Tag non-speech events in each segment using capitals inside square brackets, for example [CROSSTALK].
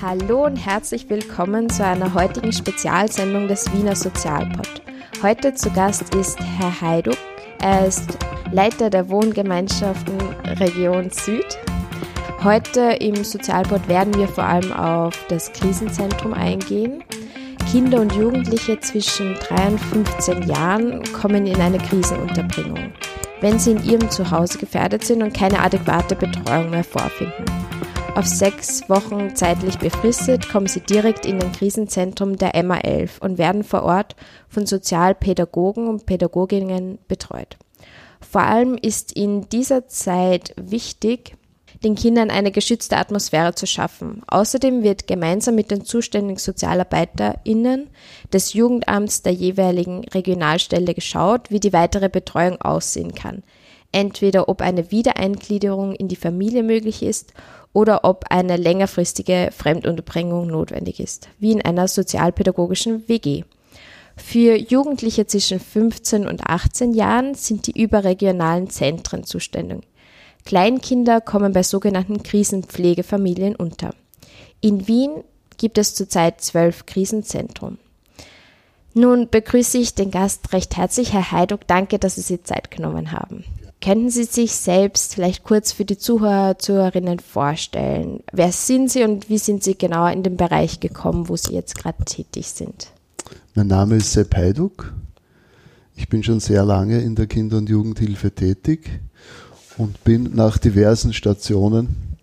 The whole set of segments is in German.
Hallo und herzlich willkommen zu einer heutigen Spezialsendung des Wiener Sozialpod. Heute zu Gast ist Herr Heiduk. Er ist Leiter der Wohngemeinschaften Region Süd. Heute im Sozialpod werden wir vor allem auf das Krisenzentrum eingehen. Kinder und Jugendliche zwischen 3 und 15 Jahren kommen in eine Krisenunterbringung, wenn sie in ihrem Zuhause gefährdet sind und keine adäquate Betreuung mehr vorfinden. Auf sechs Wochen zeitlich befristet kommen sie direkt in ein Krisenzentrum der MA11 und werden vor Ort von Sozialpädagogen und Pädagoginnen betreut. Vor allem ist in dieser Zeit wichtig, den Kindern eine geschützte Atmosphäre zu schaffen. Außerdem wird gemeinsam mit den zuständigen SozialarbeiterInnen des Jugendamts der jeweiligen Regionalstelle geschaut, wie die weitere Betreuung aussehen kann. Entweder ob eine Wiedereingliederung in die Familie möglich ist oder ob eine längerfristige Fremdunterbringung notwendig ist, wie in einer sozialpädagogischen WG. Für Jugendliche zwischen 15 und 18 Jahren sind die überregionalen Zentren zuständig. Kleinkinder kommen bei sogenannten Krisenpflegefamilien unter. In Wien gibt es zurzeit zwölf Krisenzentren. Nun begrüße ich den Gast recht herzlich, Herr Heiduk. Danke, dass Sie sich Zeit genommen haben. Könnten Sie sich selbst vielleicht kurz für die Zuhörer, Zuhörerinnen vorstellen? Wer sind Sie und wie sind Sie genau in den Bereich gekommen, wo Sie jetzt gerade tätig sind? Mein Name ist Sepp Heiduk. Ich bin schon sehr lange in der Kinder- und Jugendhilfe tätig und bin nach diversen Stationen,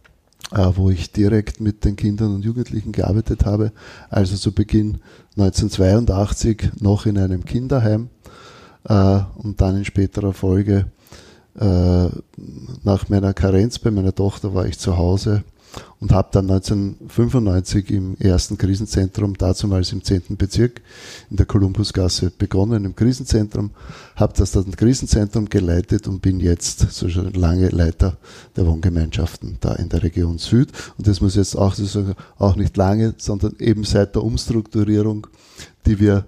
äh, wo ich direkt mit den Kindern und Jugendlichen gearbeitet habe, also zu Beginn 1982 noch in einem Kinderheim äh, und dann in späterer Folge äh, nach meiner Karenz bei meiner Tochter war ich zu Hause und habe dann 1995 im ersten Krisenzentrum, dazumals im 10. Bezirk in der Kolumbusgasse begonnen, im Krisenzentrum, habe das dann Krisenzentrum geleitet und bin jetzt so schon lange Leiter der Wohngemeinschaften da in der Region Süd. Und das muss jetzt auch, auch nicht lange, sondern eben seit der Umstrukturierung, die wir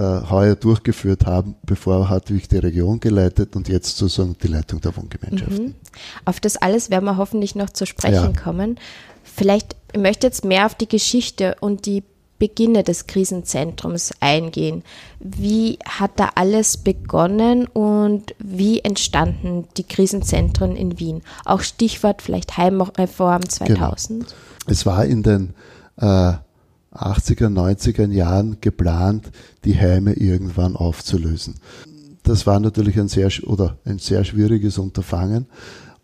heuer durchgeführt haben. Bevor ich die Region geleitet und jetzt sozusagen die Leitung der Wohngemeinschaften. Mhm. Auf das alles werden wir hoffentlich noch zu sprechen ja. kommen. Vielleicht, ich möchte jetzt mehr auf die Geschichte und die Beginne des Krisenzentrums eingehen. Wie hat da alles begonnen und wie entstanden die Krisenzentren in Wien? Auch Stichwort vielleicht Heimreform 2000. Genau. Es war in den äh, 80er, 90er Jahren geplant, die Heime irgendwann aufzulösen. Das war natürlich ein sehr, oder ein sehr schwieriges Unterfangen.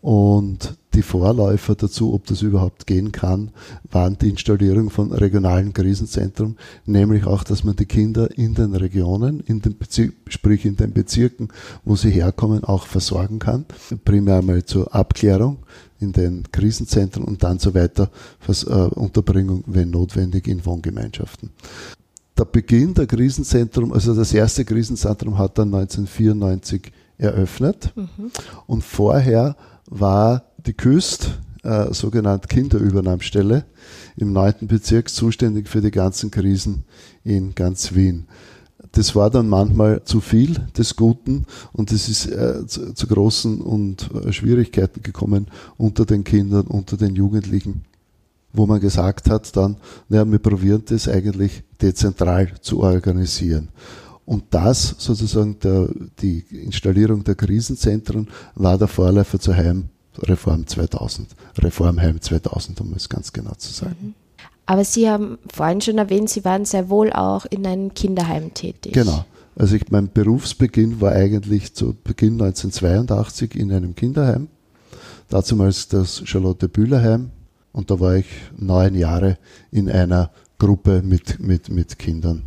Und die Vorläufer dazu, ob das überhaupt gehen kann, waren die Installierung von regionalen Krisenzentren, nämlich auch, dass man die Kinder in den Regionen, in den Bezir sprich in den Bezirken, wo sie herkommen, auch versorgen kann. Primär einmal zur Abklärung in den Krisenzentren und dann so weiter Vers äh, Unterbringung, wenn notwendig, in Wohngemeinschaften. Der Beginn der Krisenzentrum, also das erste Krisenzentrum hat dann 1994 eröffnet mhm. und vorher war die Küst, äh, sogenannte Kinderübernahmstelle, im 9. Bezirk zuständig für die ganzen Krisen in ganz Wien. Das war dann manchmal zu viel des Guten und es ist äh, zu, zu, großen und äh, Schwierigkeiten gekommen unter den Kindern, unter den Jugendlichen, wo man gesagt hat dann, naja, wir probieren das eigentlich dezentral zu organisieren. Und das sozusagen der, die Installierung der Krisenzentren war der Vorläufer zur Heimreform 2000, Reformheim 2000, um es ganz genau zu sagen. Mhm. Aber Sie haben vorhin schon erwähnt, Sie waren sehr wohl auch in einem Kinderheim tätig. Genau. Also ich, mein Berufsbeginn war eigentlich zu Beginn 1982 in einem Kinderheim. Dazumals das Charlotte Bühler Heim. Und da war ich neun Jahre in einer Gruppe mit, mit, mit Kindern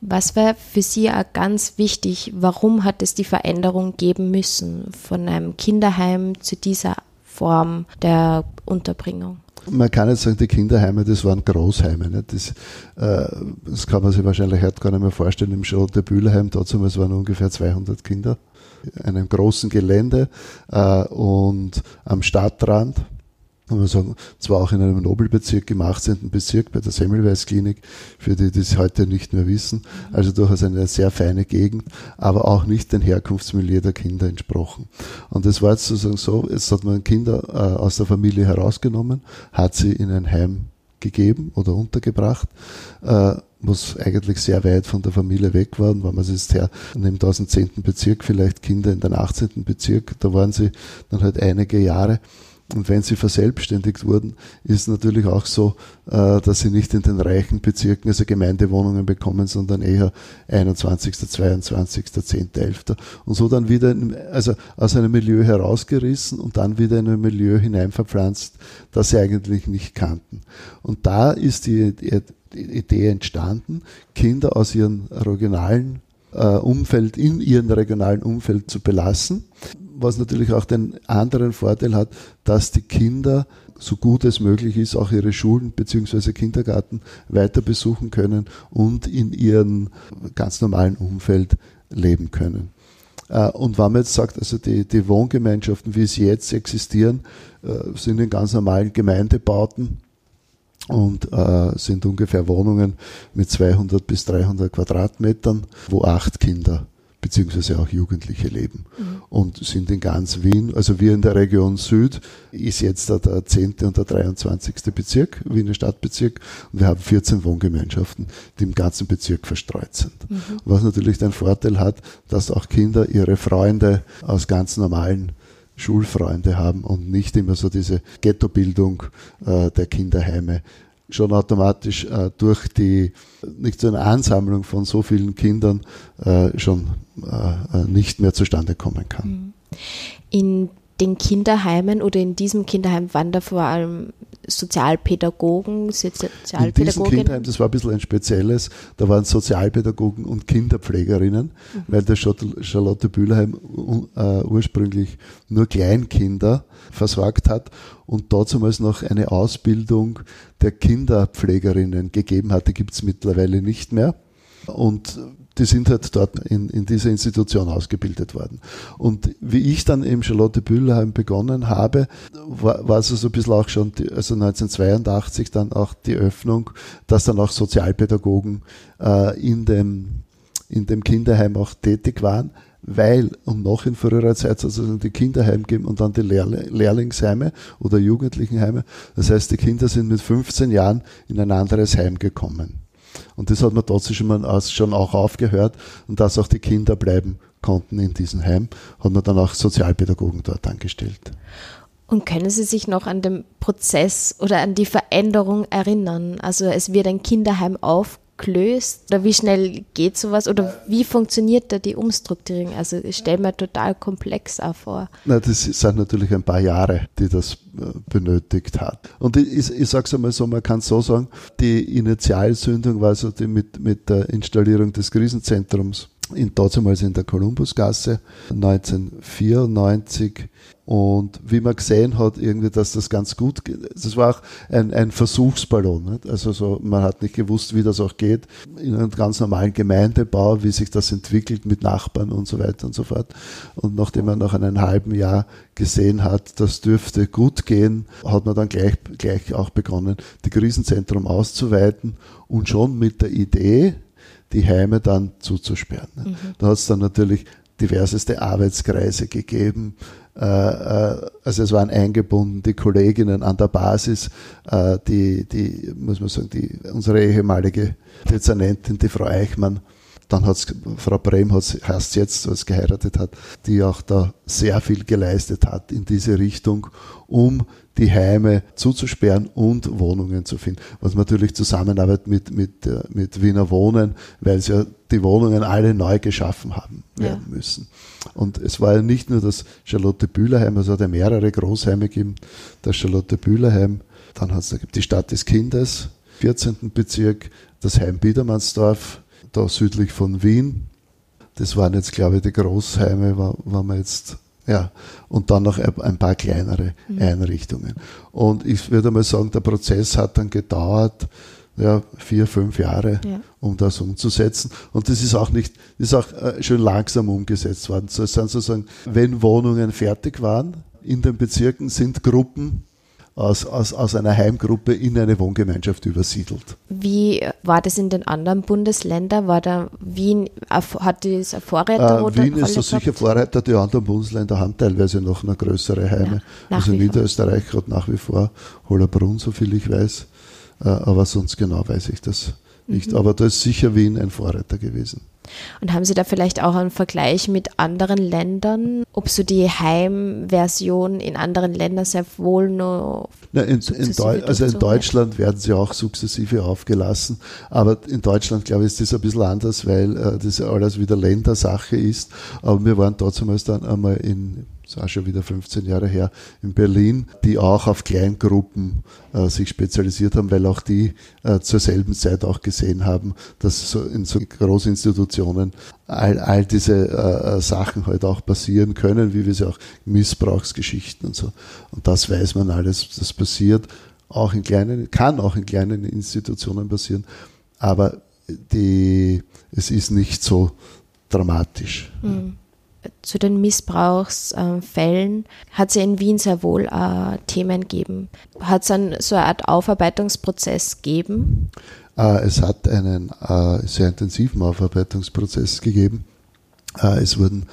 was war für Sie auch ganz wichtig? Warum hat es die Veränderung geben müssen von einem Kinderheim zu dieser Form der Unterbringung? Man kann jetzt sagen, die Kinderheime, das waren Großheime. Ne? Das, äh, das kann man sich wahrscheinlich heute gar nicht mehr vorstellen. Im Charlotte Bühlerheim, dazu waren ungefähr 200 Kinder. In einem großen Gelände äh, und am Stadtrand kann man sagen, zwar auch in einem Nobelbezirk im 18. Bezirk bei der Semmelweis-Klinik, für die, die es heute nicht mehr wissen. Also durchaus eine sehr feine Gegend, aber auch nicht den Herkunftsmilieu der Kinder entsprochen. Und es war jetzt sozusagen so, jetzt hat man Kinder äh, aus der Familie herausgenommen, hat sie in ein Heim gegeben oder untergebracht, äh, was eigentlich sehr weit von der Familie weg war. Und wenn man es jetzt her, im 1010. Bezirk vielleicht Kinder in den 18. Bezirk, da waren sie dann halt einige Jahre. Und wenn sie verselbstständigt wurden, ist natürlich auch so, äh, dass sie nicht in den reichen Bezirken, also Gemeindewohnungen bekommen, sondern eher 21., 22., 10., 11. Und so dann wieder, also aus einem Milieu herausgerissen und dann wieder in ein Milieu hineinverpflanzt, das sie eigentlich nicht kannten. Und da ist die, Idee entstanden, Kinder aus ihrem regionalen äh, Umfeld, in ihrem regionalen Umfeld zu belassen was natürlich auch den anderen Vorteil hat, dass die Kinder so gut es möglich ist, auch ihre Schulen bzw. Kindergarten weiter besuchen können und in ihrem ganz normalen Umfeld leben können. Äh, und wenn man jetzt sagt, also die, die Wohngemeinschaften, wie sie jetzt existieren, äh, sind in ganz normalen Gemeindebauten und äh, sind ungefähr Wohnungen mit 200 bis 300 Quadratmetern, wo acht Kinder beziehungsweise auch Jugendliche leben mhm. und sind in ganz Wien, also wir in der Region Süd, ist jetzt der 10. und der 23. Bezirk, Wiener Stadtbezirk und wir haben 14 Wohngemeinschaften, die im ganzen Bezirk verstreut sind. Mhm. Was natürlich den Vorteil hat, dass auch Kinder ihre Freunde aus ganz normalen Schulfreunde haben und nicht immer so diese Ghettobildung äh, der Kinderheime schon automatisch äh, durch die, nicht so eine Ansammlung von so vielen Kindern äh, schon äh, äh nicht mehr zustande kommen kann. In den Kinderheimen oder in diesem Kinderheim waren da vor allem Sozialpädagogen, Sozialpädagogen. In diesem Kinderheim, das war ein bisschen ein spezielles, da waren Sozialpädagogen und Kinderpflegerinnen, mhm. weil der Charlotte Bühlerheim uh, ursprünglich nur Kleinkinder versorgt hat und damals noch eine Ausbildung der Kinderpflegerinnen gegeben hat, die gibt es mittlerweile nicht mehr. Und die sind halt dort in, in dieser Institution ausgebildet worden. Und wie ich dann im Charlotte Bühlheim begonnen habe, war, war es so ein bisschen auch schon, die, also 1982 dann auch die Öffnung, dass dann auch Sozialpädagogen äh, in, dem, in dem Kinderheim auch tätig waren weil, und noch in früherer Zeit es die Kinderheim geben und dann die Lehrlingsheime oder Jugendlichenheime. Das heißt, die Kinder sind mit 15 Jahren in ein anderes Heim gekommen. Und das hat man trotzdem schon auch aufgehört und dass auch die Kinder bleiben konnten in diesem Heim, hat man dann auch Sozialpädagogen dort angestellt. Und können Sie sich noch an den Prozess oder an die Veränderung erinnern? Also es wird ein Kinderheim auf, löst? Oder wie schnell geht sowas? Oder wie funktioniert da die Umstrukturierung? Also ich stelle mir total komplex auch vor. Na, das sind natürlich ein paar Jahre, die das äh, benötigt hat. Und ich, ich sage es einmal so, man kann so sagen, die Initialzündung war so die mit, mit der Installierung des Krisenzentrums in, damals in der Kolumbusgasse 1994 und wie man gesehen hat, irgendwie, dass das ganz gut geht. Das war auch ein, ein Versuchsballon. Nicht? Also so, man hat nicht gewusst, wie das auch geht. In einem ganz normalen Gemeindebau, wie sich das entwickelt mit Nachbarn und so weiter und so fort. Und nachdem man nach einem halben Jahr gesehen hat, das dürfte gut gehen, hat man dann gleich, gleich auch begonnen, die Krisenzentrum auszuweiten und schon mit der Idee, die Heime dann zuzusperren. Mhm. Da hat es dann natürlich diverseste Arbeitskreise gegeben, also es waren eingebunden die Kolleginnen an der Basis, äh, die, die, muss man sagen, die, unsere ehemalige Dezernentin, die Frau Eichmann, dann hat Frau Brehm hat heißt jetzt, was geheiratet hat, die auch da sehr viel geleistet hat in diese Richtung, um die Heime zuzusperren und Wohnungen zu finden. Was natürlich Zusammenarbeit mit, mit, mit Wiener Wohnen, weil sie ja die Wohnungen alle neu geschaffen haben werden ja. müssen. Und es war ja nicht nur das Charlotte Bühlerheim, es hat ja mehrere Großheime gegeben, das Charlotte Bühlerheim, dann hat es die Stadt des Kindes, 14. Bezirk, das Heim Biedermannsdorf, da südlich von Wien. Das waren jetzt, glaube ich, die Großheime, wenn man jetzt, ja, und dann noch ein paar kleinere mhm. Einrichtungen. Und ich würde mal sagen, der Prozess hat dann gedauert, ja, vier, fünf Jahre, ja. um das umzusetzen. Und das ist auch nicht, ist auch äh, schön langsam umgesetzt worden. So, es sind sozusagen, wenn Wohnungen fertig waren, in den Bezirken sind Gruppen aus, aus, aus einer Heimgruppe in eine Wohngemeinschaft übersiedelt. Wie war das in den anderen Bundesländern? War da Wien, hat das eine Vorreiter? Äh, Wien ist so sicher Vorreiter, die anderen Bundesländer haben teilweise noch eine größere Heime. Ja, also Niederösterreich gerade nach wie vor, Hollerbrunn, so viel ich weiß. Äh, aber sonst genau weiß ich das nicht. Mhm. Aber da ist sicher Wien ein Vorreiter gewesen. Und haben Sie da vielleicht auch einen Vergleich mit anderen Ländern, ob so die Heimversion in anderen Ländern sehr wohl noch. Na, in, in also in Deutschland werden sie auch sukzessive aufgelassen, aber in Deutschland, glaube ich, ist das ein bisschen anders, weil äh, das alles wieder Ländersache ist. Aber wir waren damals dann einmal in ist auch schon wieder 15 Jahre her, in Berlin, die auch auf Kleingruppen äh, sich spezialisiert haben, weil auch die äh, zur selben Zeit auch gesehen haben, dass so in so Großinstitutionen all, all diese äh, äh, Sachen halt auch passieren können, wie wir sie auch Missbrauchsgeschichten und so. Und das weiß man alles, das passiert auch in kleinen, kann auch in kleinen Institutionen passieren, aber die, es ist nicht so dramatisch. Mhm zu den Missbrauchsfällen hat es ja in Wien sehr wohl äh, Themen gegeben. Hat es dann so eine Art Aufarbeitungsprozess gegeben? Äh, es hat einen äh, sehr intensiven Aufarbeitungsprozess gegeben. Äh, es wurden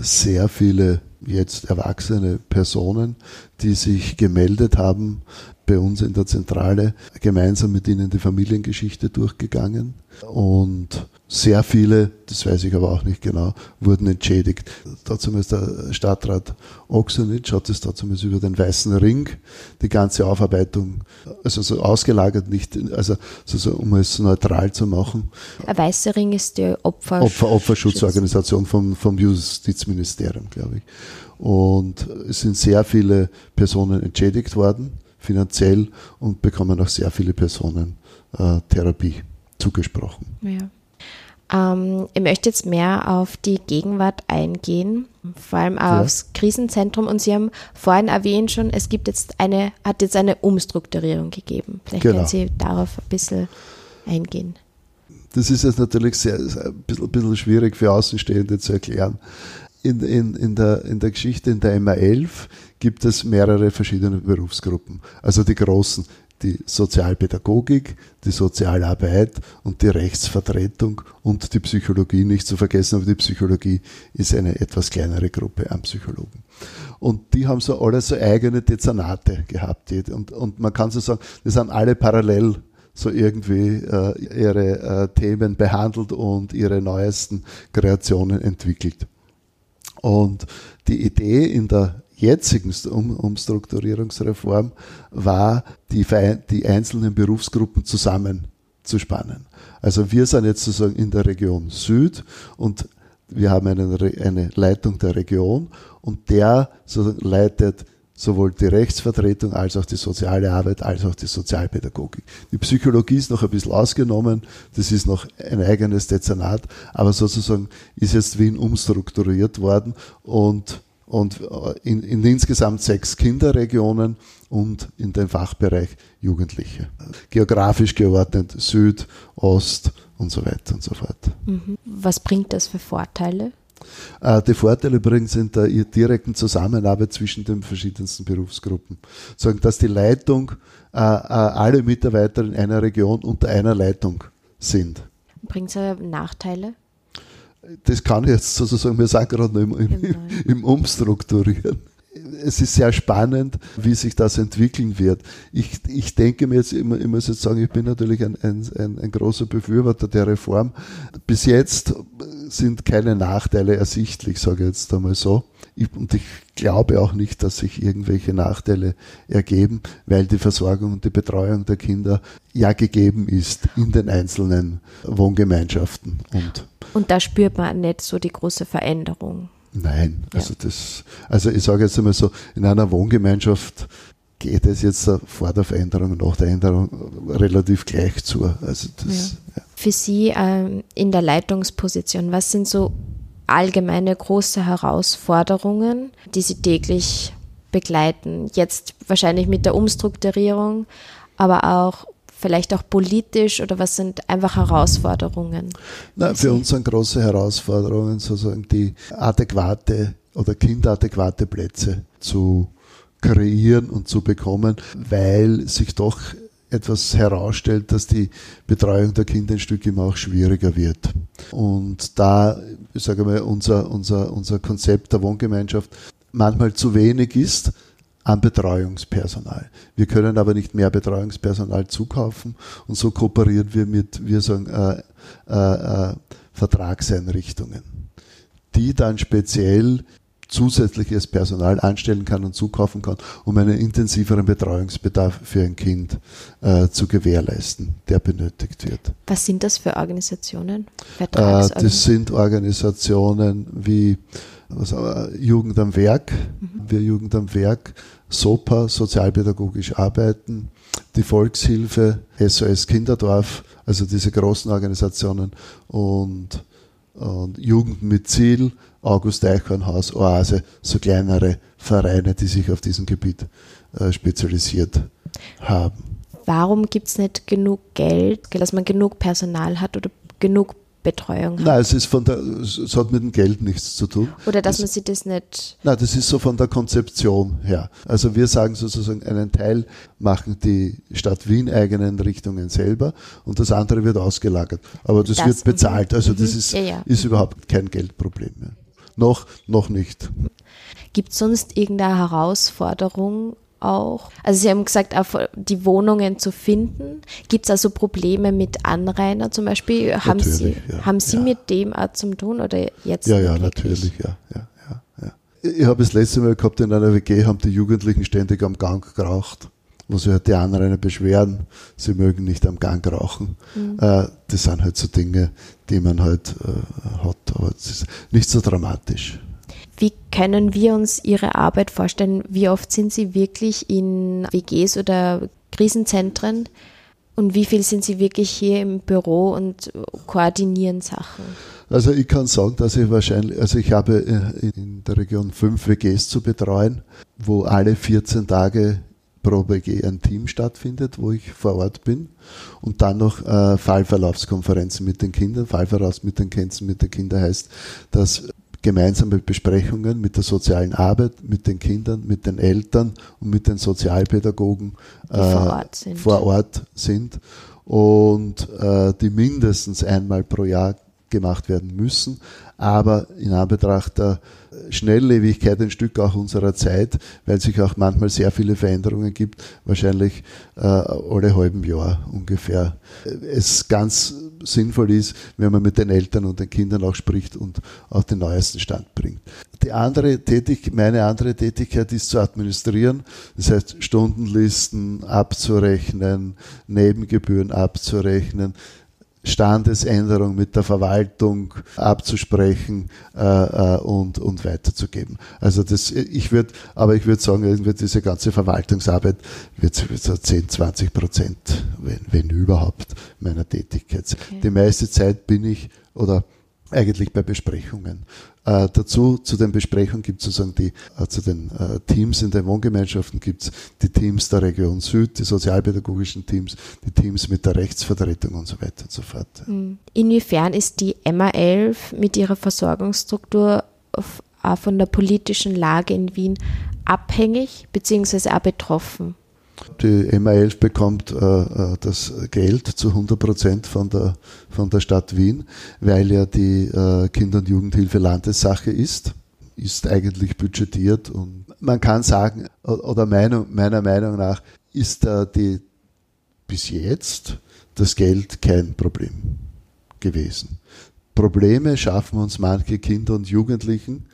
sehr viele jetzt erwachsene Personen, die sich gemeldet haben bei uns in der Zentrale, gemeinsam mit ihnen die Familiengeschichte durchgegangen und sehr viele, das weiß ich aber auch nicht genau, wurden entschädigt. Dazu ist der Stadtrat Oxenitsch hat es dazu über den Weißen Ring die ganze Aufarbeitung, also so ausgelagert, nicht, also so, um es neutral zu machen. Der Weiße Ring ist die Opfer Opfer, Opferschutzorganisation vom, vom Justizministerium, glaube ich. Und es sind sehr viele Personen entschädigt worden, finanziell, und bekommen auch sehr viele Personen äh, Therapie zugesprochen. Ja. Ähm, ich möchte jetzt mehr auf die Gegenwart eingehen, vor allem ja. aufs Krisenzentrum. Und Sie haben vorhin erwähnt schon, es gibt jetzt eine, hat jetzt eine Umstrukturierung gegeben. Vielleicht genau. können Sie darauf ein bisschen eingehen. Das ist jetzt natürlich sehr, ein bisschen, ein bisschen schwierig für Außenstehende zu erklären. In, in, in, der, in der Geschichte in der MA11 gibt es mehrere verschiedene Berufsgruppen. Also die großen die Sozialpädagogik, die Sozialarbeit und die Rechtsvertretung und die Psychologie nicht zu vergessen, aber die Psychologie ist eine etwas kleinere Gruppe an Psychologen. Und die haben so alle so eigene Dezernate gehabt. Und, und man kann so sagen, die sind alle parallel so irgendwie äh, ihre äh, Themen behandelt und ihre neuesten Kreationen entwickelt. Und die Idee in der jetzigen um Umstrukturierungsreform war, die, die einzelnen Berufsgruppen zusammenzuspannen. Also wir sind jetzt sozusagen in der Region Süd und wir haben eine, eine Leitung der Region und der leitet sowohl die Rechtsvertretung als auch die soziale Arbeit als auch die Sozialpädagogik. Die Psychologie ist noch ein bisschen ausgenommen, das ist noch ein eigenes Dezernat, aber sozusagen ist jetzt Wien umstrukturiert worden und und äh, in, in insgesamt sechs Kinderregionen und in den Fachbereich Jugendliche. Geografisch geordnet Süd, Ost und so weiter und so fort. Mhm. Was bringt das für Vorteile? Äh, die Vorteile bringen in der direkten Zusammenarbeit zwischen den verschiedensten Berufsgruppen. Sagen, dass die Leitung, äh, alle Mitarbeiter in einer Region unter einer Leitung sind. Bringt es Nachteile? Das kann ich jetzt sozusagen, wir sind gerade noch im, im, im Umstrukturieren. Es ist sehr spannend, wie sich das entwickeln wird. Ich, ich denke mir jetzt immer, ich muss jetzt sagen, ich bin natürlich ein, ein, ein großer Befürworter der Reform. Bis jetzt sind keine Nachteile ersichtlich, sage ich jetzt einmal so. Ich, und ich glaube auch nicht, dass sich irgendwelche Nachteile ergeben, weil die Versorgung und die Betreuung der Kinder ja gegeben ist in den einzelnen Wohngemeinschaften. Und, und da spürt man nicht so die große Veränderung. Nein, also ja. das, also ich sage jetzt einmal so, in einer Wohngemeinschaft geht es jetzt vor der Veränderung und nach der Änderung relativ gleich zu. Also das, ja. Ja. Für Sie ähm, in der Leitungsposition, was sind so allgemeine große Herausforderungen, die Sie täglich begleiten? Jetzt wahrscheinlich mit der Umstrukturierung, aber auch vielleicht auch politisch oder was sind einfach Herausforderungen? Na, für uns sind große Herausforderungen sozusagen die adäquate oder kinderadäquate Plätze zu kreieren und zu bekommen, weil sich doch etwas herausstellt, dass die Betreuung der Kinder ein Stück immer auch schwieriger wird. Und da, ich sage mal, unser, unser, unser Konzept der Wohngemeinschaft manchmal zu wenig ist an Betreuungspersonal. Wir können aber nicht mehr Betreuungspersonal zukaufen und so kooperieren wir mit, wir sagen, äh, äh, äh, Vertragseinrichtungen, die dann speziell zusätzliches Personal anstellen kann und zukaufen kann, um einen intensiveren Betreuungsbedarf für ein Kind äh, zu gewährleisten, der benötigt wird. Was sind das für Organisationen? Äh, das sind Organisationen wie äh, Jugend am Werk, mhm. wir Jugend am Werk, SOPA, sozialpädagogisch arbeiten, die Volkshilfe, SOS Kinderdorf, also diese großen Organisationen und, und Jugend mit Ziel, August Eichhornhaus, Oase, so kleinere Vereine, die sich auf diesem Gebiet äh, spezialisiert haben. Warum gibt es nicht genug Geld, dass man genug Personal hat oder genug Betreuung hat? Nein, es ist von der, es hat mit dem Geld nichts zu tun. Oder dass das, man sich das nicht. Nein, das ist so von der Konzeption her. Also wir sagen sozusagen, einen Teil machen die Stadt Wien eigenen Richtungen selber und das andere wird ausgelagert. Aber das, das wird bezahlt. Also das mhm. ist, ja, ja. ist überhaupt kein Geldproblem mehr. Noch, noch nicht. Gibt es sonst irgendeine Herausforderung auch? Also Sie haben gesagt, die Wohnungen zu finden. Gibt es also Probleme mit Anrainer zum Beispiel? Haben natürlich, Sie, ja, haben Sie ja. mit dem auch zum tun oder jetzt? Ja, ja, natürlich, ja, ja, ja, ja. Ich habe das letzte Mal gehabt in einer WG, haben die Jugendlichen ständig am Gang geraucht wo sich halt die anderen beschweren, sie mögen nicht am Gang rauchen. Mhm. Äh, das sind halt so Dinge, die man halt äh, hat, aber es ist nicht so dramatisch. Können wir uns Ihre Arbeit vorstellen? Wie oft sind Sie wirklich in WGs oder Krisenzentren? Und wie viel sind Sie wirklich hier im Büro und koordinieren Sachen? Also ich kann sagen, dass ich wahrscheinlich, also ich habe äh, in der Region fünf WGs zu betreuen, wo alle 14 Tage pro WG ein Team stattfindet, wo ich vor Ort bin. Und dann noch äh, Fallverlaufskonferenzen mit den Kindern. Fallverlauf mit den Kindern, mit den Kindern heißt, dass gemeinsame Besprechungen mit der sozialen Arbeit, mit den Kindern, mit den Eltern und mit den Sozialpädagogen äh, vor, Ort sind. vor Ort sind und äh, die mindestens einmal pro Jahr gemacht werden müssen. Aber in Anbetracht der Schnelllebigkeit ein Stück auch unserer Zeit, weil sich auch manchmal sehr viele Veränderungen gibt, wahrscheinlich äh, alle halben Jahr ungefähr. Es ganz sinnvoll ist, wenn man mit den Eltern und den Kindern auch spricht und auf den neuesten Stand bringt. Die andere Tätigkeit, meine andere Tätigkeit ist zu administrieren, das heißt Stundenlisten abzurechnen, Nebengebühren abzurechnen, Standesänderung mit der Verwaltung abzusprechen äh, äh, und, und weiterzugeben. Also das, ich würde, aber ich würde sagen, irgendwie diese ganze Verwaltungsarbeit wird so 10, 20 Prozent, wenn, wenn überhaupt, meiner Tätigkeit. Okay. Die meiste Zeit bin ich oder eigentlich bei Besprechungen. Äh, dazu, zu den Besprechungen gibt es sozusagen die, äh, zu den äh, Teams in den Wohngemeinschaften gibt es die Teams der Region Süd, die sozialpädagogischen Teams, die Teams mit der Rechtsvertretung und so weiter und so fort. Hm. Inwiefern ist die MA11 mit ihrer Versorgungsstruktur auch von der politischen Lage in Wien abhängig bzw. auch betroffen? Die MA11 bekommt äh, äh, das Geld zu 100 Prozent von der, von der Stadt Wien, weil ja die äh, Kinder- und Jugendhilfe Landessache ist, ist eigentlich budgetiert und man kann sagen, oder Meinung, meiner Meinung nach ist äh, die, bis jetzt das Geld kein Problem gewesen. Probleme schaffen uns manche Kinder und Jugendlichen,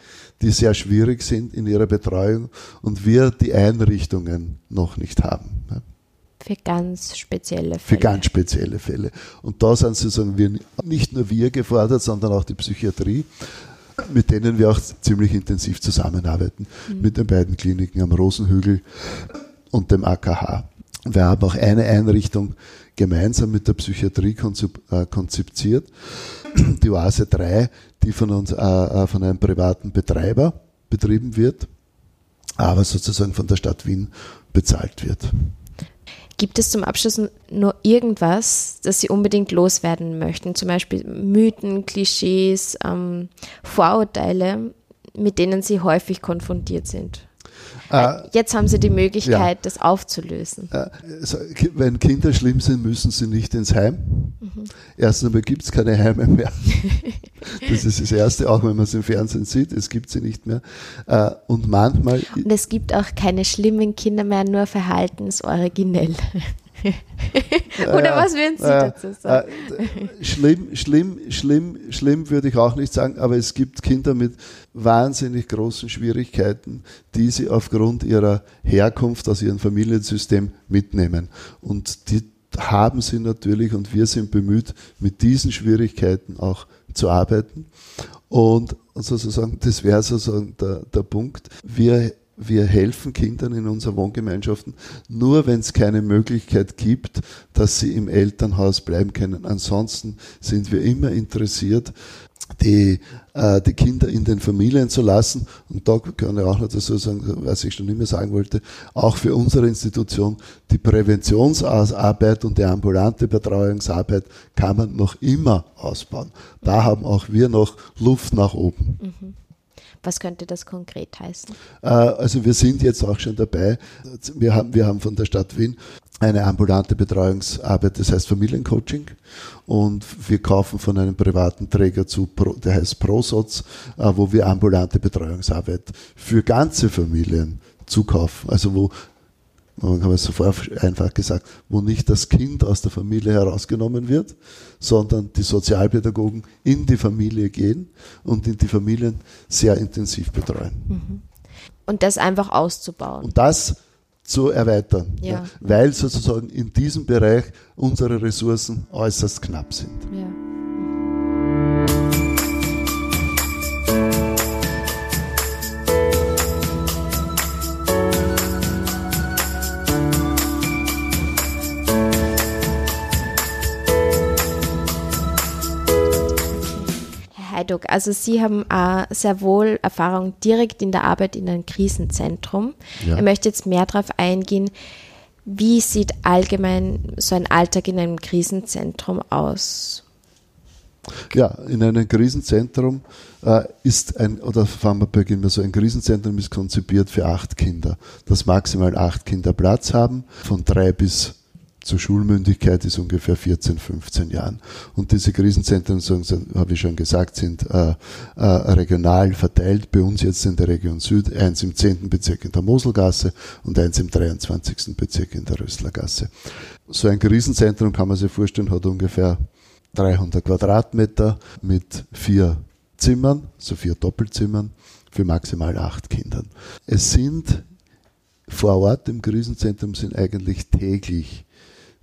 die sehr schwierig sind in ihrer Betreuung und wir die Einrichtungen noch nicht haben. Für ganz spezielle Fälle. Für ganz spezielle Fälle. Und da sind sozusagen wir, nicht nur wir gefordert, sondern auch die Psychiatrie, mit denen wir auch ziemlich intensiv zusammenarbeiten, mhm. mit den beiden Kliniken am Rosenhügel und dem AKH. Wir haben auch eine Einrichtung gemeinsam mit der Psychiatrie äh, konzipiert [CLEARS THROAT] die Oase 3, die von uns, äh, äh, von einem privaten Betreiber betrieben wird, aber sozusagen von der Stadt Wien bezahlt wird. Gibt es zum Abschluss nur irgendwas, das Sie unbedingt loswerden möchten? Zum Beispiel Mythen, Klischees, ähm, Vorurteile, mit denen Sie häufig konfrontiert sind? Äh, Jetzt haben Sie die Möglichkeit, ja. das aufzulösen. Äh, wenn Kinder schlimm sind, müssen sie nicht ins Heim. Mhm. Erstens einmal gibt es keine Heime mehr. [LAUGHS] das ist das Erste, auch wenn man es im Fernsehen sieht, es gibt sie nicht mehr. Äh, und manchmal. Und es gibt auch keine schlimmen Kinder mehr, nur verhaltensoriginell. [LAUGHS] Oder ja, was würden Sie äh, dazu sagen? Äh, schlimm, schlimm, schlimm, schlimm würde ich auch nicht sagen, aber es gibt Kinder mit wahnsinnig großen Schwierigkeiten, die sie aufgrund ihrer Herkunft aus ihrem Familiensystem mitnehmen. Und die haben sie natürlich und wir sind bemüht, mit diesen Schwierigkeiten auch zu arbeiten. Und sozusagen, das wäre sozusagen der, der Punkt. Wir wir helfen Kindern in unseren Wohngemeinschaften nur, wenn es keine Möglichkeit gibt, dass sie im Elternhaus bleiben können. Ansonsten sind wir immer interessiert, die, äh, die Kinder in den Familien zu lassen. Und da kann ich auch noch dazu sagen, was ich schon immer sagen wollte, auch für unsere Institution, die Präventionsarbeit und die ambulante Betreuungsarbeit kann man noch immer ausbauen. Da haben auch wir noch Luft nach oben. Mhm. Was könnte das konkret heißen? Äh, also wir sind jetzt auch schon dabei. Wir haben, wir haben von der Stadt Wien eine ambulante Betreuungsarbeit, das heißt Familiencoaching. Und wir kaufen von einem privaten Träger zu, der heißt ProSoz, äh, wo wir ambulante Betreuungsarbeit für ganze Familien zukaufen. Also wo man kann es sofort einfach gesagt, wo nicht das Kind aus der Familie herausgenommen wird, sondern die Sozialpädagogen in die Familie gehen und in die Familien sehr intensiv betreuen. Mhm. Und das einfach auszubauen. Und das zu erweitern, ja. Ja, weil sozusagen in diesem Bereich unsere Ressourcen äußerst knapp sind. Ja. Heiduk, also Sie haben äh, sehr wohl Erfahrung direkt in der Arbeit in einem Krisenzentrum. Ja. Ich möchte jetzt mehr darauf eingehen, wie sieht allgemein so ein Alltag in einem Krisenzentrum aus? Ja, in einem Krisenzentrum äh, ist ein, oder fangen wir beginnen wir so, ein Krisenzentrum ist konzipiert für acht Kinder, dass maximal acht Kinder Platz haben, von drei bis zur Schulmündigkeit ist ungefähr 14, 15 Jahren. Und diese Krisenzentren, habe ich schon gesagt, sind äh, äh, regional verteilt. Bei uns jetzt in der Region Süd, eins im 10. Bezirk in der Moselgasse und eins im 23. Bezirk in der Röslergasse. So ein Krisenzentrum kann man sich vorstellen, hat ungefähr 300 Quadratmeter mit vier Zimmern, so vier Doppelzimmern für maximal acht Kindern. Es sind vor Ort im Krisenzentrum sind eigentlich täglich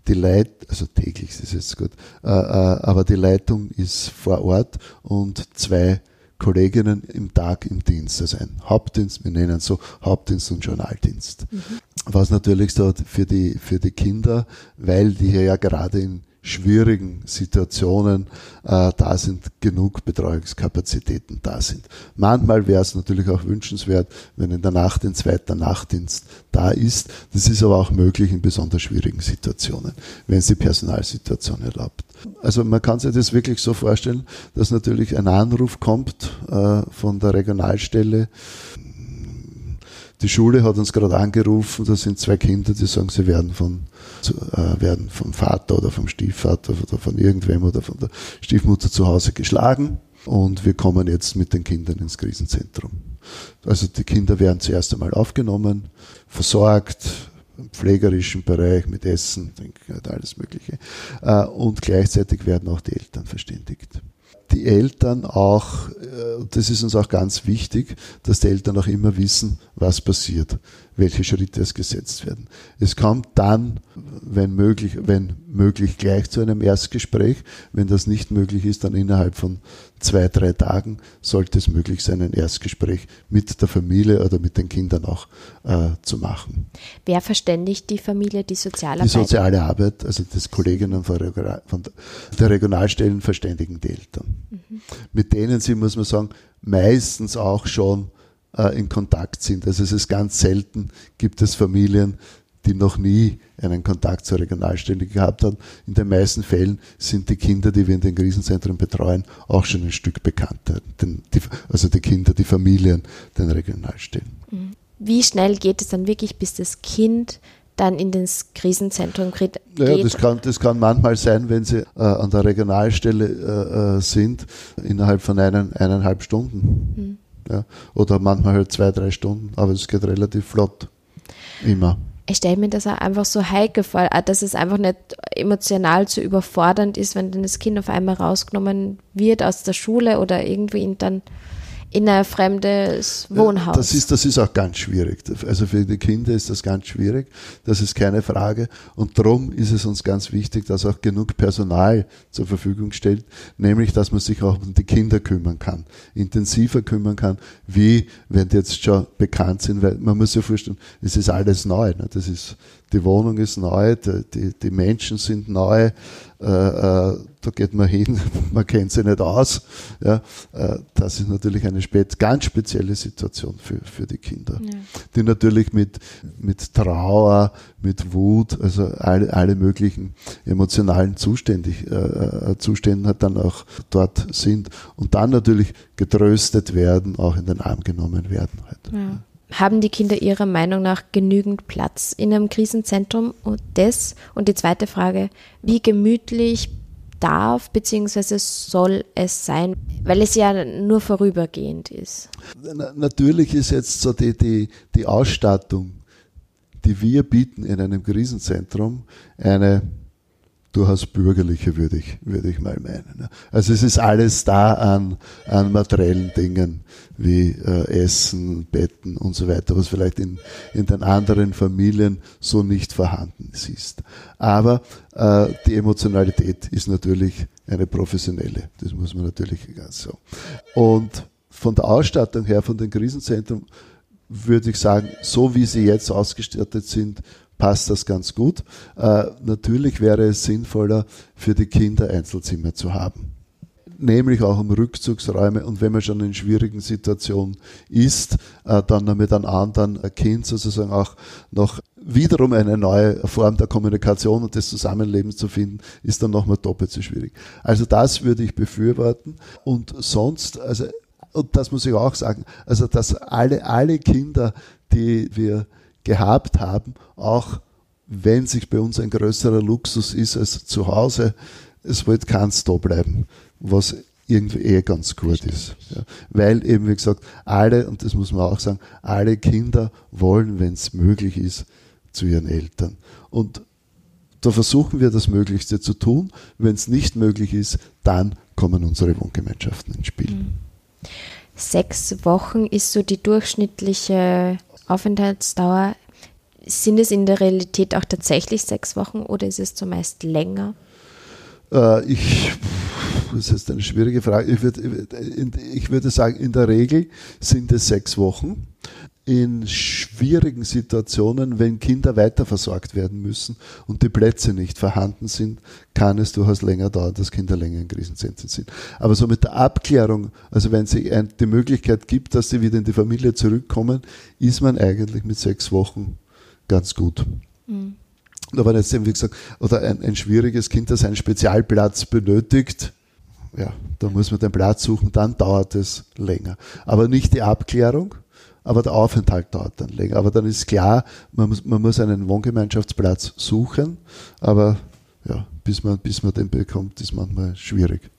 die Leit, also täglich ist jetzt gut, äh, äh, aber die Leitung ist vor Ort und zwei Kolleginnen im Tag im Dienst, also ein Hauptdienst, wir nennen es so Hauptdienst und Journaldienst. Mhm. Was natürlich so für die, für die Kinder, weil die hier ja gerade in schwierigen Situationen äh, da sind, genug Betreuungskapazitäten da sind. Manchmal wäre es natürlich auch wünschenswert, wenn in der Nacht ein zweiter Nachtdienst da ist. Das ist aber auch möglich in besonders schwierigen Situationen, wenn es die Personalsituation erlaubt. Also man kann sich das wirklich so vorstellen, dass natürlich ein Anruf kommt äh, von der Regionalstelle, die Schule hat uns gerade angerufen, da sind zwei Kinder, die sagen, sie werden von werden vom Vater oder vom Stiefvater oder von irgendwem oder von der Stiefmutter zu Hause geschlagen und wir kommen jetzt mit den Kindern ins Krisenzentrum. Also die Kinder werden zuerst einmal aufgenommen, versorgt, im pflegerischen Bereich mit Essen, alles Mögliche. Äh, und gleichzeitig werden auch die Eltern verständigt die Eltern auch, äh, das ist uns auch ganz wichtig, dass die Eltern auch immer wissen, was passiert, welche Schritte es gesetzt werden. Es kommt dann, wenn möglich, wenn möglich gleich zu einem Erstgespräch. Wenn das nicht möglich ist, dann innerhalb von zwei, drei Tagen sollte es möglich sein, ein Erstgespräch mit der Familie oder mit den Kindern auch äh, zu machen. Wer verständigt die Familie, die Sozialarbeit? Die soziale Arbeit, also das Kolleginnen von, von der Regionalstellen verständigen die Eltern. Mhm. Mit denen sie, muss man sagen, meistens auch schon äh, in Kontakt sind. Also es ist ganz selten, gibt es Familien, die noch nie einen Kontakt zur Regionalstelle gehabt haben. In den meisten Fällen sind die Kinder, die wir in den Krisenzentren betreuen, auch schon ein Stück bekannter. Den, die, also die Kinder, die Familien, den Regionalstellen. Mhm. wie schnell geht es dann wirklich, bis das Kind dann in das Krisenzentrum geht. Ja, das kann, das kann manchmal sein, wenn sie äh, an der Regionalstelle äh, äh sind, innerhalb von einen, eineinhalb Stunden. Hm. Ja, oder manchmal halt zwei, drei Stunden, aber es geht relativ flott. Immer. Ich stelle mir das auch einfach so heikel vor, dass es einfach nicht emotional zu überfordernd ist, wenn dann das Kind auf einmal rausgenommen wird aus der Schule oder irgendwie dann in ein fremdes Wohnhaus. Das ist, das ist auch ganz schwierig. Also für die Kinder ist das ganz schwierig. Das ist keine Frage. Und darum ist es uns ganz wichtig, dass auch genug Personal zur Verfügung stellt, nämlich, dass man sich auch um die Kinder kümmern kann, intensiver kümmern kann, wie wenn die jetzt schon bekannt sind, weil man muss sich vorstellen, es ist alles neu. Ne? Das ist, die Wohnung ist neu, die, die, die Menschen sind neu, äh, äh, da geht man hin, [LAUGHS] man kennt sie nicht aus. Ja, äh, das ist natürlich eine spät, ganz spezielle Situation für, für die Kinder, ja. die natürlich mit, mit Trauer, mit Wut, also alle, alle möglichen emotionalen Zuständig, äh, äh, Zuständen dann auch dort sind und dann natürlich getröstet werden, auch in den Arm genommen werden. Halt. Ja. Haben die Kinder Ihrer Meinung nach genügend Platz in einem Krisenzentrum? Und das und die zweite Frage, wie gemütlich darf bzw. soll es sein, weil es ja nur vorübergehend ist? Natürlich ist jetzt so die, die, die Ausstattung, die wir bieten in einem Krisenzentrum, eine durchaus bürgerliche, würde ich, würde ich mal meinen. Also es ist alles da an, an materiellen Dingen wie äh, Essen, Betten und so weiter, was vielleicht in, in den anderen Familien so nicht vorhanden ist. Aber äh, die Emotionalität ist natürlich eine professionelle, das muss man natürlich ganz so. Und von der Ausstattung her, von den Krisenzentren, würde ich sagen, so wie sie jetzt ausgestattet sind, passt das ganz gut. Äh, natürlich wäre es sinnvoller, für die Kinder Einzelzimmer zu haben. Nämlich auch um Rückzugsräume und wenn man schon in schwierigen Situationen ist, äh, dann mit einem anderen Kind sozusagen auch noch wiederum eine neue Form der Kommunikation und des Zusammenlebens zu finden, ist dann nochmal doppelt so schwierig. Also das würde ich befürworten. Und sonst, also, und das muss ich auch sagen, also dass alle, alle Kinder, die wir gehabt haben, auch wenn sich bei uns ein größerer Luxus ist als zu Hause, es wird keins da bleiben, was irgendwie eh ganz gut ist. Ja. Weil eben, wie gesagt, alle, und das muss man auch sagen, alle Kinder wollen, wenn es möglich ist, zu ihren Eltern. Und da versuchen wir das Möglichste zu tun. Wenn es nicht möglich ist, dann kommen unsere Wohngemeinschaften ins Spiel. Mhm. Sechs Wochen ist so die durchschnittliche Aufenthaltsdauer, sind es in der Realität auch tatsächlich sechs Wochen oder ist es zumeist länger? Äh, ich, das ist eine schwierige Frage. Ich würde, ich würde sagen, in der Regel sind es sechs Wochen. In schwierigen Situationen, wenn Kinder weiterversorgt werden müssen und die Plätze nicht vorhanden sind, kann es durchaus länger dauern, dass Kinder länger in Krisenzentren sind. Aber so mit der Abklärung, also wenn es die Möglichkeit gibt, dass sie wieder in die Familie zurückkommen, ist man eigentlich mit sechs Wochen ganz gut. Mhm. Aber jetzt eben, wie gesagt, oder ein, ein schwieriges Kind, das einen Spezialplatz benötigt, ja, da muss man den Platz suchen, dann dauert es länger. Aber nicht die Abklärung, aber der Aufenthalt dauert dann länger. Aber dann ist klar, man muss, man muss einen Wohngemeinschaftsplatz suchen, aber ja, bis man, bis man den bekommt, ist manchmal schwierig.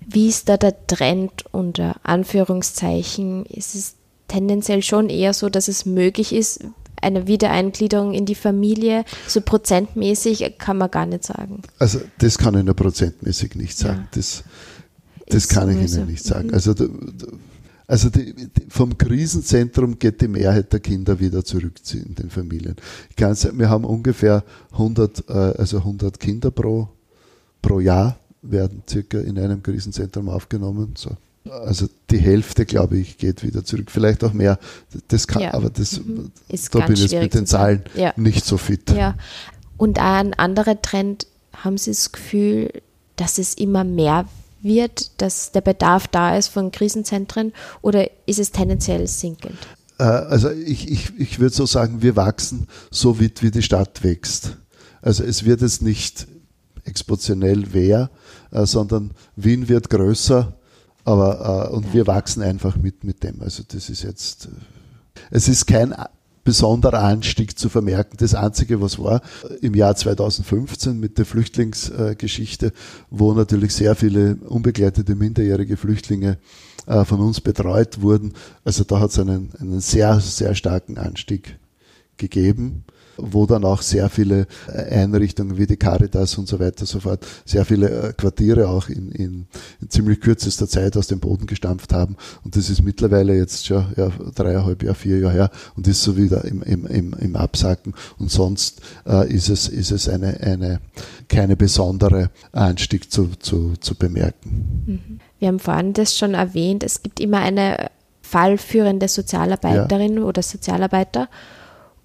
Wie ist da der Trend unter Anführungszeichen? Ist es tendenziell schon eher so, dass es möglich ist, eine Wiedereingliederung in die Familie, so prozentmäßig kann man gar nicht sagen. Also das kann ich nur prozentmäßig nicht sagen. Ja. Das, das kann ich Ihnen nicht sagen. Mhm. Also, also die, die, vom Krisenzentrum geht die Mehrheit der Kinder wieder zurück in den Familien. Ich kann sagen, wir haben ungefähr 100, äh, also 100 Kinder pro, pro Jahr werden circa in einem Krisenzentrum aufgenommen. So also die Hälfte, glaube ich, geht wieder zurück. Vielleicht auch mehr. Das kann, ja. aber das, mhm. da bin ich mit den Zahlen ja. nicht so fit. Ja. Und ein anderer Trend, haben Sie das Gefühl, dass es immer mehr wird, dass der Bedarf da ist von Krisenzentren oder ist es tendenziell sinkend? Äh, also ich, ich, ich würde so sagen, wir wachsen so weit, wie die Stadt wächst. Also es wird jetzt nicht exponentiell wer, äh, sondern Wien wird größer, aber, äh, und wir wachsen einfach mit, mit dem. Also das ist jetzt, Es ist kein besonderer Anstieg zu vermerken. Das Einzige, was war im Jahr 2015 mit der Flüchtlingsgeschichte, wo natürlich sehr viele unbegleitete minderjährige Flüchtlinge äh, von uns betreut wurden. Also da hat es einen, einen sehr, sehr starken Anstieg gegeben wo dann auch sehr viele äh, Einrichtungen wie die Caritas und so weiter und so fort, sehr viele äh, Quartiere auch in, in, in ziemlich kürzester Zeit aus dem Boden gestampft haben. Und das ist mittlerweile jetzt schon ja, dreieinhalb Jahre, vier Jahre her und ist so wieder im, im, im, im Absacken. Und sonst äh, ist es, ist es eine, eine, keine besondere Anstieg zu, zu, zu bemerken. Mhm. Wir haben vorhin das schon erwähnt, es gibt immer eine fallführende Sozialarbeiterin ja. oder Sozialarbeiter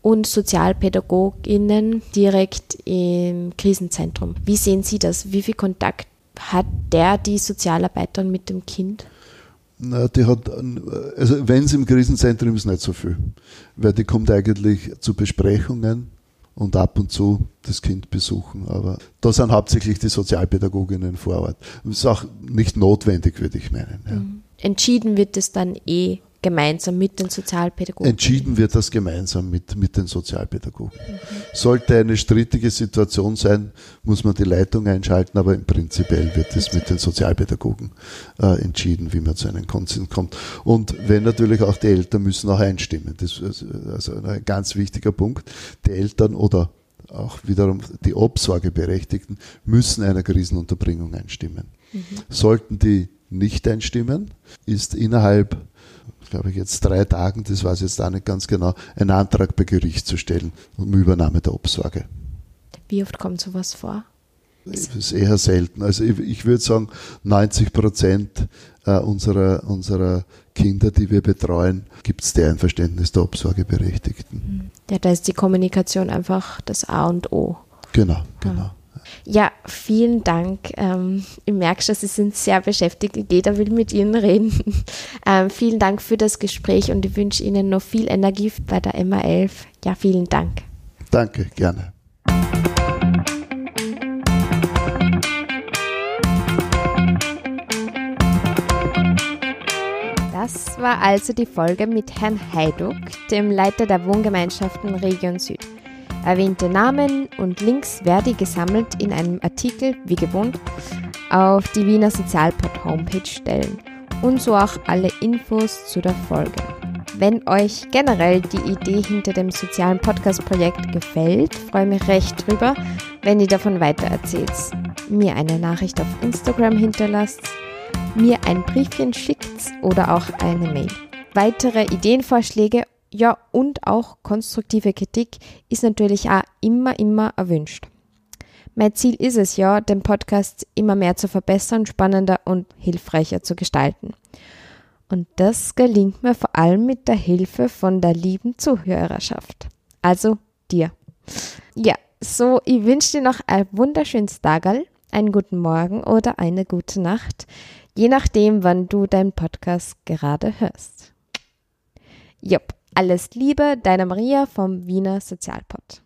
und Sozialpädagoginnen direkt im Krisenzentrum. Wie sehen Sie das? Wie viel Kontakt hat der, die Sozialarbeiterin mit dem Kind? Na, die hat, also wenn es im Krisenzentrum ist, nicht so viel. Weil die kommt eigentlich zu Besprechungen und ab und zu das Kind besuchen. Aber da sind hauptsächlich die Sozialpädagoginnen vor Ort. Das ist auch nicht notwendig, würde ich meinen. Ja. Mhm. Entschieden wird es dann eh gemeinsam mit den Sozialpädagogen? Entschieden wird das gemeinsam mit, mit den Sozialpädagogen. Mhm. Sollte eine strittige Situation sein, muss man die Leitung einschalten, aber im Prinzipiell wird es mit den Sozialpädagogen äh, entschieden, wie man zu einem Konsens kommt. Und wenn natürlich auch die Eltern müssen auch einstimmen. Das ist also ein ganz wichtiger Punkt. Die Eltern oder auch wiederum die Obsorgeberechtigten müssen einer Krisenunterbringung einstimmen. Mhm. Sollten die nicht einstimmen, ist innerhalb glaube ich, jetzt drei Tagen, das weiß ich jetzt auch nicht ganz genau, einen Antrag bei Gericht zu stellen um Übernahme der Obsorge. Wie oft kommt sowas vor? Das ist eher selten. Also ich, ich würde sagen, 90 Prozent äh, unserer, unserer Kinder, die wir betreuen, gibt es ein Verständnis der Obsorgeberechtigten. Mhm. Ja, da ist die Kommunikation einfach das A und O. Genau, genau. Ja. Ja, vielen Dank. Ähm, ich merke schon, Sie sind sehr beschäftigt. Jeder will mit Ihnen reden. [LAUGHS] Ähm, vielen Dank für das Gespräch und ich wünsche Ihnen noch viel Energie bei der MA11. Ja, vielen Dank. Danke, gerne. Das war also die Folge mit Herrn Heiduck, dem Leiter der Wohngemeinschaften Region Süd. Erwähnte Namen und Links werde ich gesammelt in einem Artikel, wie gewohnt, auf die Wiener Sozialport Homepage stellen und so auch alle Infos zu der Folge. Wenn euch generell die Idee hinter dem sozialen Podcast-Projekt gefällt, freue mich recht drüber, wenn ihr davon weitererzählt, mir eine Nachricht auf Instagram hinterlasst, mir ein Briefchen schickt oder auch eine Mail. Weitere Ideenvorschläge ja, und auch konstruktive Kritik ist natürlich auch immer, immer erwünscht. Mein Ziel ist es ja, den Podcast immer mehr zu verbessern, spannender und hilfreicher zu gestalten. Und das gelingt mir vor allem mit der Hilfe von der lieben Zuhörerschaft. Also dir. Ja, so, ich wünsche dir noch ein wunderschönes Tagal, einen guten Morgen oder eine gute Nacht, je nachdem, wann du deinen Podcast gerade hörst. Jupp. Alles Liebe, deine Maria vom Wiener Sozialpod.